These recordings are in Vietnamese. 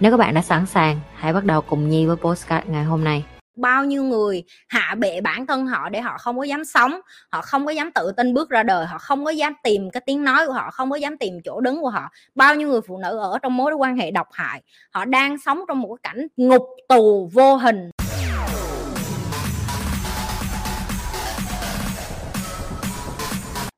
Nếu các bạn đã sẵn sàng, hãy bắt đầu cùng Nhi với postcard ngày hôm nay. Bao nhiêu người hạ bệ bản thân họ để họ không có dám sống họ không có dám tự tin bước ra đời họ không có dám tìm cái tiếng nói của họ không có dám tìm chỗ đứng của họ. Bao nhiêu người phụ nữ ở trong mối quan hệ độc hại họ đang sống trong một cái cảnh ngục tù vô hình.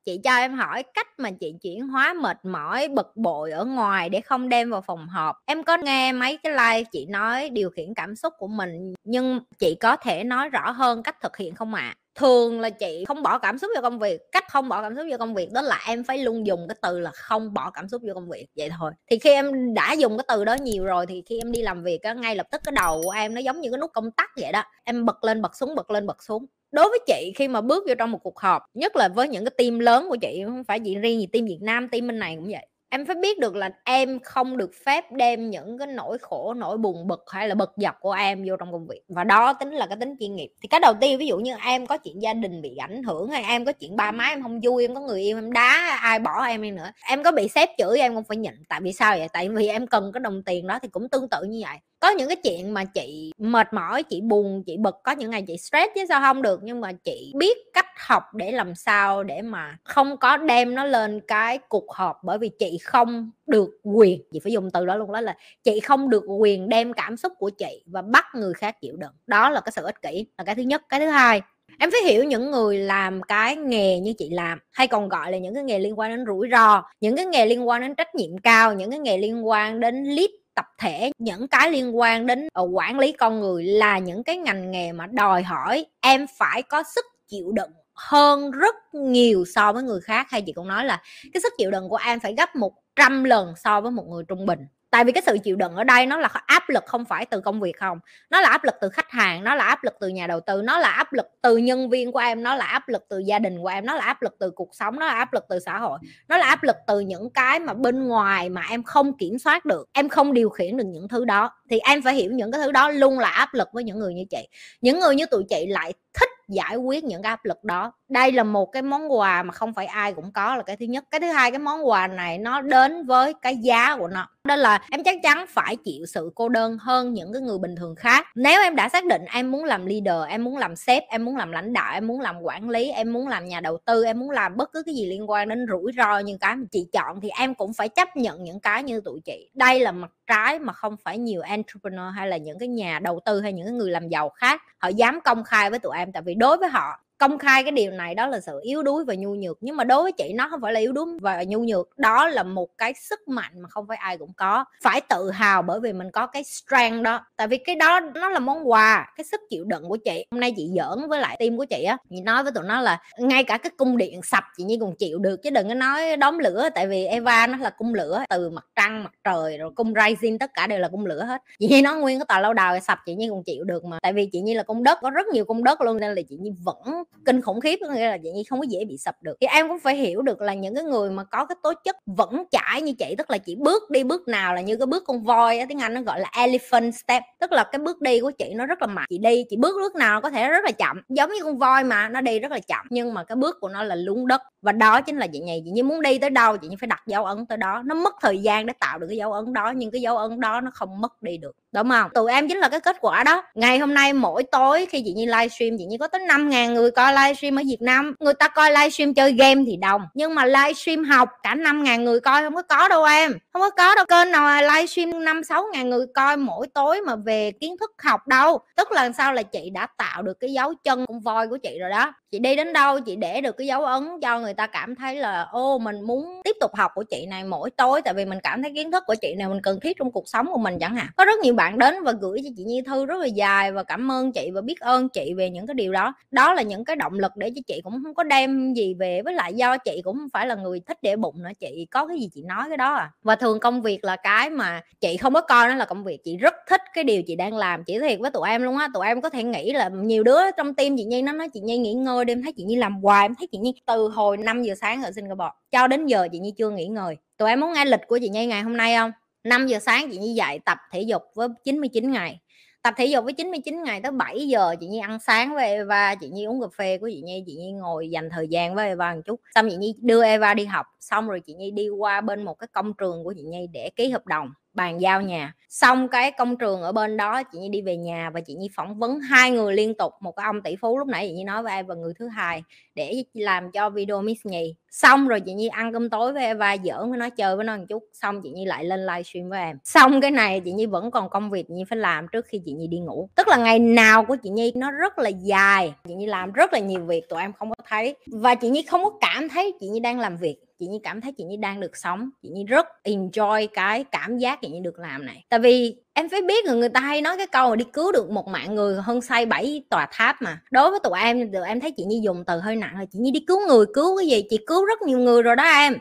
Chị cho em hỏi cách mà chị chuyển hóa mệt mỏi, bực bội ở ngoài để không đem vào phòng họp em có nghe mấy cái like chị nói điều khiển cảm xúc của mình, nhưng chị có thể nói rõ hơn cách thực hiện không ạ à? Thường là chị không bỏ cảm xúc vào công việc, cách không bỏ cảm xúc vào công việc đó là em phải luôn dùng cái từ là không bỏ cảm xúc vào công việc, vậy thôi. Thì khi em đã dùng cái từ đó nhiều rồi thì khi em đi làm việc á, ngay lập tức cái đầu của em nó giống như cái nút công tắc vậy đó, em bật lên, bật xuống, bật lên, bật xuống. Đối với chị, khi mà bước vô trong một cuộc họp, nhất là với những cái team lớn của chị, không phải chị riêng gì team Việt Nam, team bên này cũng vậy em phải biết được là em không được phép đem những cái nỗi khổ, nỗi buồn bực hay là bực dọc của em vô trong công việc. Và đó tính là cái tính chuyên nghiệp. Thì cái đầu tiên, ví dụ như em có chuyện gia đình bị ảnh hưởng hay em có chuyện ba má em không vui, em có người yêu em đá, ai bỏ em đi nữa, em có bị sếp chửi em không phải nhịn. Tại vì sao vậy? Tại vì em cần cái đồng tiền đó thì cũng tương tự như vậy có những cái chuyện mà chị mệt mỏi, chị buồn, chị bực, có những ngày chị stress chứ sao không được. Nhưng mà chị biết cách học để làm sao để mà không có đem nó lên cái cuộc họp. Bởi vì chị không được quyền, chị phải dùng từ đó luôn đó, là chị không được quyền đem cảm xúc của chị và bắt người khác chịu đựng. Đó là cái sự ích kỷ, là cái thứ nhất. Cái thứ hai, em phải hiểu những người làm cái nghề như chị làm, hay còn gọi là những cái nghề liên quan đến rủi ro, những cái nghề liên quan đến trách nhiệm cao, những cái nghề liên quan đến lead tập thể, những cái liên quan đến ờ, quản lý con người là những cái ngành nghề mà đòi hỏi em phải có sức chịu đựng hơn rất nhiều so với người khác. Hay chị cũng nói là cái sức chịu đựng của em phải gấp 100 lần so với một người trung bình tại vì cái sự chịu đựng ở đây nó là áp lực không phải từ công việc không nó là áp lực từ khách hàng nó là áp lực từ nhà đầu tư nó là áp lực từ nhân viên của em nó là áp lực từ gia đình của em nó là áp lực từ cuộc sống nó là áp lực từ xã hội nó là áp lực từ những cái mà bên ngoài mà em không kiểm soát được em không điều khiển được những thứ đó thì em phải hiểu những cái thứ đó luôn là áp lực với những người như chị những người như tụi chị lại thích giải quyết những cái áp lực đó đây là một cái món quà mà không phải ai cũng có là cái thứ nhất cái thứ hai cái món quà này nó đến với cái giá của nó đó là em chắc chắn phải chịu sự cô đơn hơn những cái người bình thường khác. Nếu em đã xác định em muốn làm leader, em muốn làm sếp, em muốn làm lãnh đạo, em muốn làm quản lý, em muốn làm nhà đầu tư, em muốn làm bất cứ cái gì liên quan đến rủi ro như cái mà chị chọn thì em cũng phải chấp nhận những cái như tụi chị. Đây là mặt trái mà không phải nhiều entrepreneur hay là những cái nhà đầu tư hay những cái người làm giàu khác, họ dám công khai với tụi em. Tại vì đối với họ công khai cái điều này, đó là sự yếu đuối và nhu nhược. Nhưng mà đối với chị, nó không phải là yếu đuối và nhu nhược. Đó là một cái sức mạnh mà không phải ai cũng có. Phải tự hào bởi vì mình có cái strength đó. Tại vì cái đó, nó là món quà, cái sức chịu đựng của chị. Hôm nay chị giỡn với lại tim của chị á. Chị nói với tụi nó là ngay cả cái cung điện sập chị như còn chịu được, chứ đừng có nói đóng lửa. Tại vì Eva nó là cung lửa, từ mặt trăng, mặt trời, rồi cung rising, tất cả đều là cung lửa hết. Chị nhi nói nguyên cái tòa lâu đài sập chị nhi còn chịu được mà. Tại vì chị nhi là cung đất, có rất nhiều cung đất luôn, nên là chị nhi vẫn kinh khủng khiếp, có nghĩa là chị nhi không có dễ bị sập được. Thì em cũng phải hiểu được là những cái người mà có cái tố chất vững chãi như chị tức là chị bước đi bước nào là như cái bước con voi á, tiếng anh nó gọi là elephant step, tức là cái bước đi của chị nó rất là mạnh. Chị đi, chị bước bước nào có thể rất là chậm, giống như con voi mà, nó đi rất là chậm, nhưng mà cái bước của nó là lún đất và đó chính là chị nhì. Chị như muốn đi tới đâu, chị như phải đặt dấu ấn tới đó. Nó mất thời gian để tạo được cái dấu ấn đó, nhưng cái dấu ấn đó nó không mất đi được. Đúng không? Tụi em chính là cái kết quả đó. Ngày hôm nay mỗi tối khi chị như livestream, chị như có tới năm ngàn người coi livestream ở Việt Nam. Người ta coi livestream chơi game thì đồng nhưng mà livestream học, cả năm ngàn người coi không có có đâu em. Không có có đâu. Kênh nào livestream năm sáu ngàn người coi mỗi tối mà về kiến thức học đâu. Tức là sao? Là chị đã tạo được cái dấu chân, con voi của chị rồi đó. Chị đi đến đâu, chị để được cái dấu ấn cho người ta cảm thấy là, ô, mình muốn tiếp tục học của chị này mỗi tối, tại vì mình cảm thấy kiến thức của chị này mình cần thiết trong cuộc sống của mình chẳng hạn. Có rất nhiều bạn đến và gửi cho chị Nhi thư rất là dài và cảm ơn chị và biết ơn chị về những cái điều đó. Đó là những cái động lực để cho chị cũng không có đem gì về, với lại do chị cũng không phải là người thích để bụng nữa, chị có cái gì chị nói cái đó à. Và thường công việc là cái mà chị không có coi nó là công việc, chị rất thích cái điều chị đang làm. Chị thiệt với tụi em luôn á, tụi em có thể nghĩ là nhiều đứa trong tim chị Nhi nó nói chị Nhi nghỉ ngơi đêm, thấy chị Nhi làm hoài, em thấy chị Nhi từ hồi 5 giờ sáng ở Singapore. Cho đến giờ chị Nhi chưa nghỉ ngơi. Tụi em muốn nghe lịch của chị Nhi ngày hôm nay không? 5 giờ sáng chị Nhi dậy tập thể dục với 99 ngày. Tập thể dục với 99 ngày tới 7 giờ chị Nhi ăn sáng với Eva, chị Nhi uống cà phê của chị Nhi chị Nhi ngồi dành thời gian với Eva một chút. Xong chị Nhi đưa Eva đi học, xong rồi chị Nhi đi qua bên một cái công trường của chị Nhi để ký hợp đồng bàn giao nhà xong cái công trường ở bên đó chị Nhi đi về nhà và chị Nhi phỏng vấn hai người liên tục một cái ông tỷ phú lúc nãy chị Nhi nói với em và người thứ hai để làm cho video Miss Nhì xong rồi chị Nhi ăn cơm tối với Eva giỡn với nó chơi với nó một chút xong chị Nhi lại lên livestream với em xong cái này chị Nhi vẫn còn công việc chị Nhi phải làm trước khi chị Nhi đi ngủ tức là ngày nào của chị Nhi nó rất là dài chị Nhi làm rất là nhiều việc tụi em không có thấy và chị Nhi không có cảm thấy chị Nhi đang làm việc chị Nhi cảm thấy chị Nhi đang được sống, chị Nhi rất enjoy cái cảm giác chị Nhi được làm này. Tại vì em phải biết người người ta hay nói cái câu mà đi cứu được một mạng người hơn xây bảy tòa tháp mà. Đối với tụi em tụi em thấy chị Nhi dùng từ hơi nặng rồi chị Nhi đi cứu người, cứu cái gì? Chị cứu rất nhiều người rồi đó em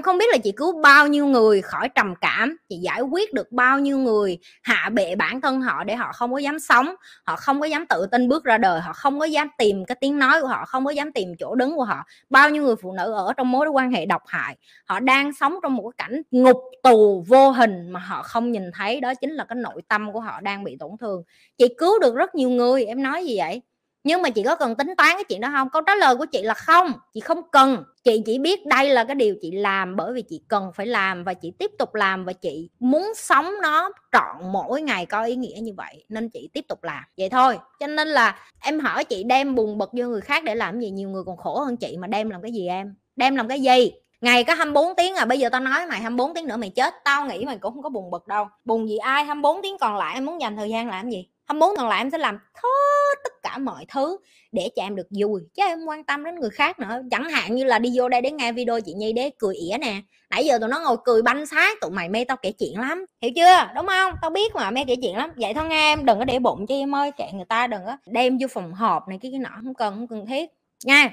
em không biết là chị cứu bao nhiêu người khỏi trầm cảm, chị giải quyết được bao nhiêu người, hạ bệ bản thân họ để họ không có dám sống, họ không có dám tự tin bước ra đời, họ không có dám tìm cái tiếng nói của họ, không có dám tìm chỗ đứng của họ. Bao nhiêu người phụ nữ ở trong mối quan hệ độc hại, họ đang sống trong một cái cảnh ngục tù vô hình mà họ không nhìn thấy, đó chính là cái nội tâm của họ đang bị tổn thương. Chị cứu được rất nhiều người, em nói gì vậy? Nhưng mà chị có cần tính toán cái chuyện đó không? Câu trả lời của chị là không, chị không cần. Chị chỉ biết đây là cái điều chị làm bởi vì chị cần phải làm và chị tiếp tục làm và chị muốn sống nó trọn mỗi ngày có ý nghĩa như vậy, nên chị tiếp tục làm. Vậy thôi. Cho nên là em hỏi chị đem buồn bực vô người khác để làm gì? Nhiều người còn khổ hơn chị mà đem làm cái gì em? Đem làm cái gì? Ngày có 24 tiếng à bây giờ tao nói mày 24 tiếng nữa mày chết. Tao nghĩ mày cũng không có buồn bực đâu. Buồn gì ai? 24 tiếng còn lại, em muốn dành thời gian làm gì? 24 còn lại em sẽ làm. Thôi tất cả mọi thứ để cho em được vui. Chứ em quan tâm đến người khác nữa. Chẳng hạn như là đi vô đây để nghe video chị Nhi để cười ỉa nè. Nãy giờ tụi nó ngồi cười banh xác tụi mày mê tao kể chuyện lắm. Hiểu chưa? Đúng không? Tao biết mà, mê kể chuyện lắm. Vậy thôi nghe em, đừng có để bụng cho em ơi, kệ người ta, đừng có đem vô phòng họp này, cái cái nọ, không cần không cần thiết. Nha.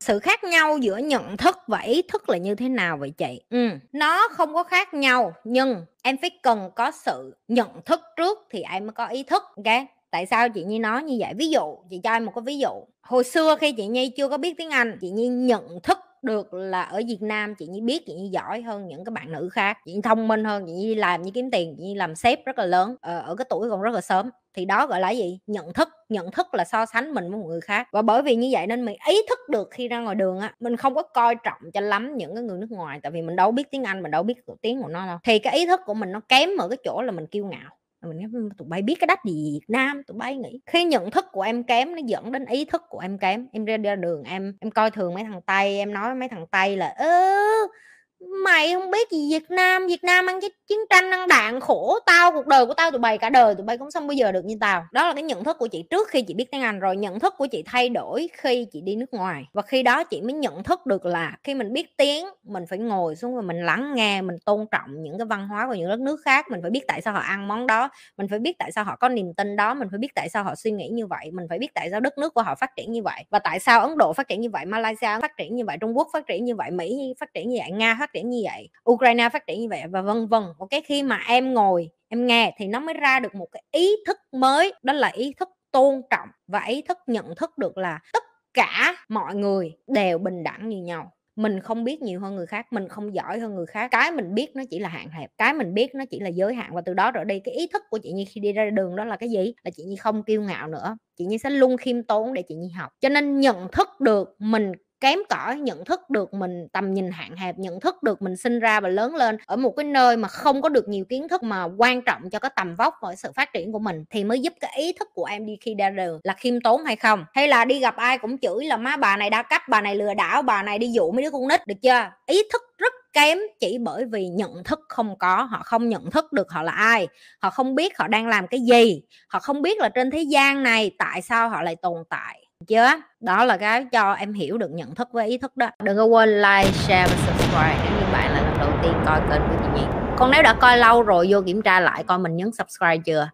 Sự khác nhau giữa nhận thức và ý thức là như thế nào vậy chị? Ừ. nó không có khác nhau, nhưng em phải cần có sự nhận thức trước thì em mới có ý thức, ok? Tại sao chị nhi nói như vậy? Ví dụ chị cho em một cái ví dụ. Hồi xưa khi chị nhi chưa có biết tiếng anh chị nhi nhận thức được là ở Việt Nam chị Nhi biết chị Nhi giỏi hơn những cái bạn nữ khác. Chị Nhi thông minh hơn chị Nhi làm như kiếm tiền chị Nhi làm sếp rất là lớn ở, ở cái tuổi còn rất là sớm. Thì đó gọi là gì? Nhận thức. Nhận thức là so sánh mình với một người khác. Và bởi vì như vậy nên mình ý thức được khi ra ngoài đường á mình không có coi trọng cho lắm những cái người nước ngoài. Tại vì mình đâu biết tiếng anh mình đâu biết tiếng của nó đâu. Thì cái ý thức của mình nó kém ở cái chỗ là mình kiêu ngạo mình nói tụi bay biết cái đất gì Việt Nam tụi bay nghĩ khi nhận thức của em kém nó dẫn đến ý thức của em kém. Em ra, ra đường em em coi thường mấy thằng tây em nói mấy thằng tây là ơ mày không biết gì Việt Nam Việt Nam ăn cái chiến tranh, ăn đạn khổ tao, cuộc đời của tao, tụi bay cả đời tụi bay cũng không bao giờ được như tao. Đó là cái nhận thức của chị trước khi chị biết tiếng Anh rồi, nhận thức của chị thay đổi khi chị đi nước ngoài. Và khi đó chị mới nhận thức được là khi mình biết tiếng, mình phải ngồi xuống và mình lắng nghe, mình tôn trọng những cái văn hóa của những đất nước khác, mình phải biết tại sao họ ăn món đó, mình phải biết tại sao họ có niềm tin đó, mình phải biết tại sao họ suy nghĩ như vậy, mình phải biết tại sao đất nước của họ phát triển như vậy. Và tại sao Ấn Độ phát triển như vậy, Malaysia phát triển như vậy, Trung Quốc phát triển như vậy, Mỹ phát triển như vậy, Nga phát triển như vậy, Ukraine phát triển như vậy và vân vân. Ok khi mà em ngồi, em nghe thì nó mới ra được một cái ý thức mới, đó là ý thức tôn trọng và ý thức nhận thức được là tất cả mọi người đều bình đẳng như nhau. Mình không biết nhiều hơn người khác, mình không giỏi hơn người khác. Cái mình biết nó chỉ là hạn hẹp, cái mình biết nó chỉ là giới hạn và từ đó rồi đi. Cái ý thức của chị nhi khi đi ra đường đó là cái gì? Là chị nhi không kiêu ngạo nữa. Chị nhi sẽ luôn khiêm tốn để chị nhi học. Cho nên nhận thức được mình kém cỏi nhận thức được mình, tầm nhìn hạn hẹp, nhận thức được mình sinh ra và lớn lên ở một cái nơi mà không có được nhiều kiến thức mà quan trọng cho cái tầm vóc và sự phát triển của mình thì mới giúp cái ý thức của em đi khi ra đường là khiêm tốn hay không. Hay là đi gặp ai cũng chửi là má, bà này đa cấp, bà này lừa đảo, bà này đi dụ mấy đứa con nít. Được chưa? Ý thức rất kém chỉ bởi vì nhận thức không có, họ không nhận thức được họ là ai, họ không biết họ đang làm cái gì, họ không biết là trên thế gian này tại sao họ lại tồn tại chưa đó là cái cho em hiểu được nhận thức với ý thức đó. Đừng có quên like, share và subscribe nếu như bạn là lần đầu tiên coi kênh của chị Nhi còn nếu đã coi lâu rồi, vô kiểm tra lại coi mình nhấn subscribe chưa?